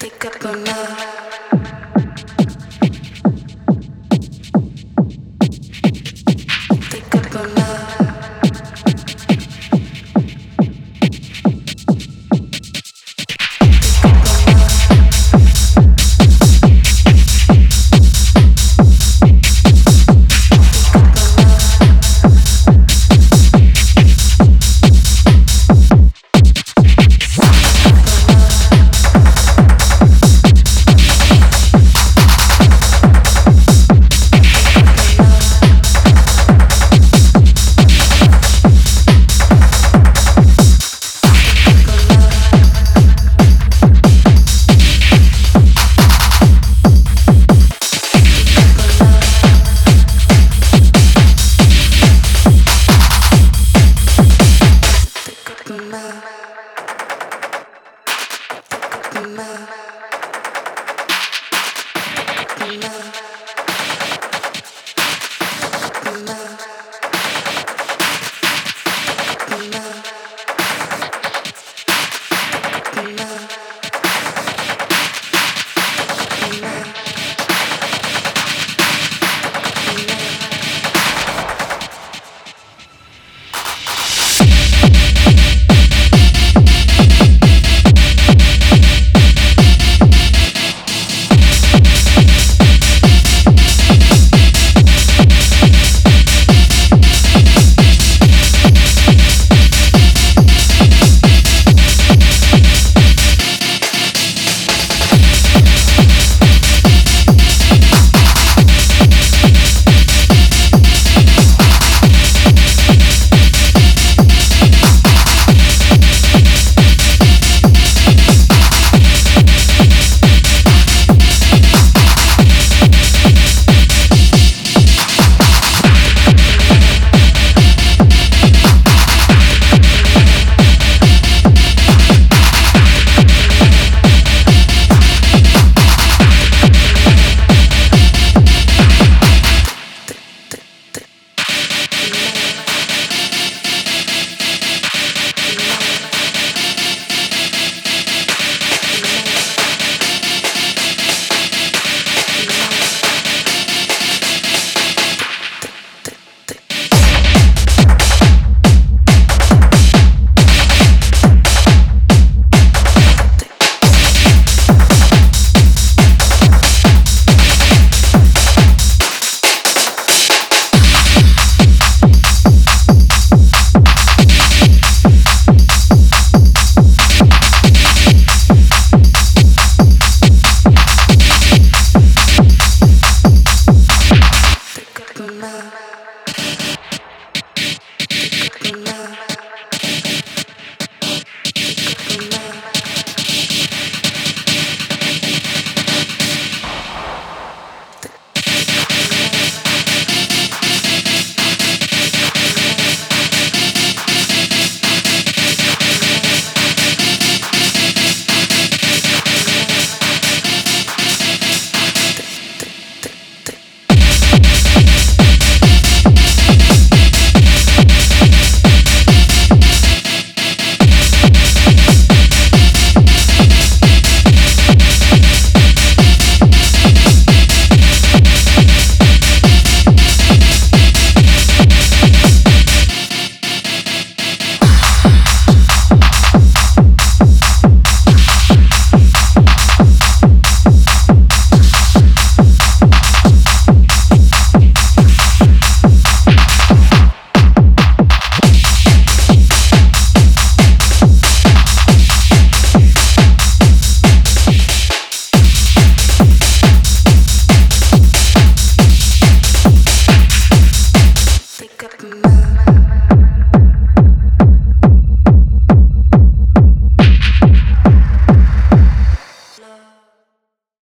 Pick up on Pick up man.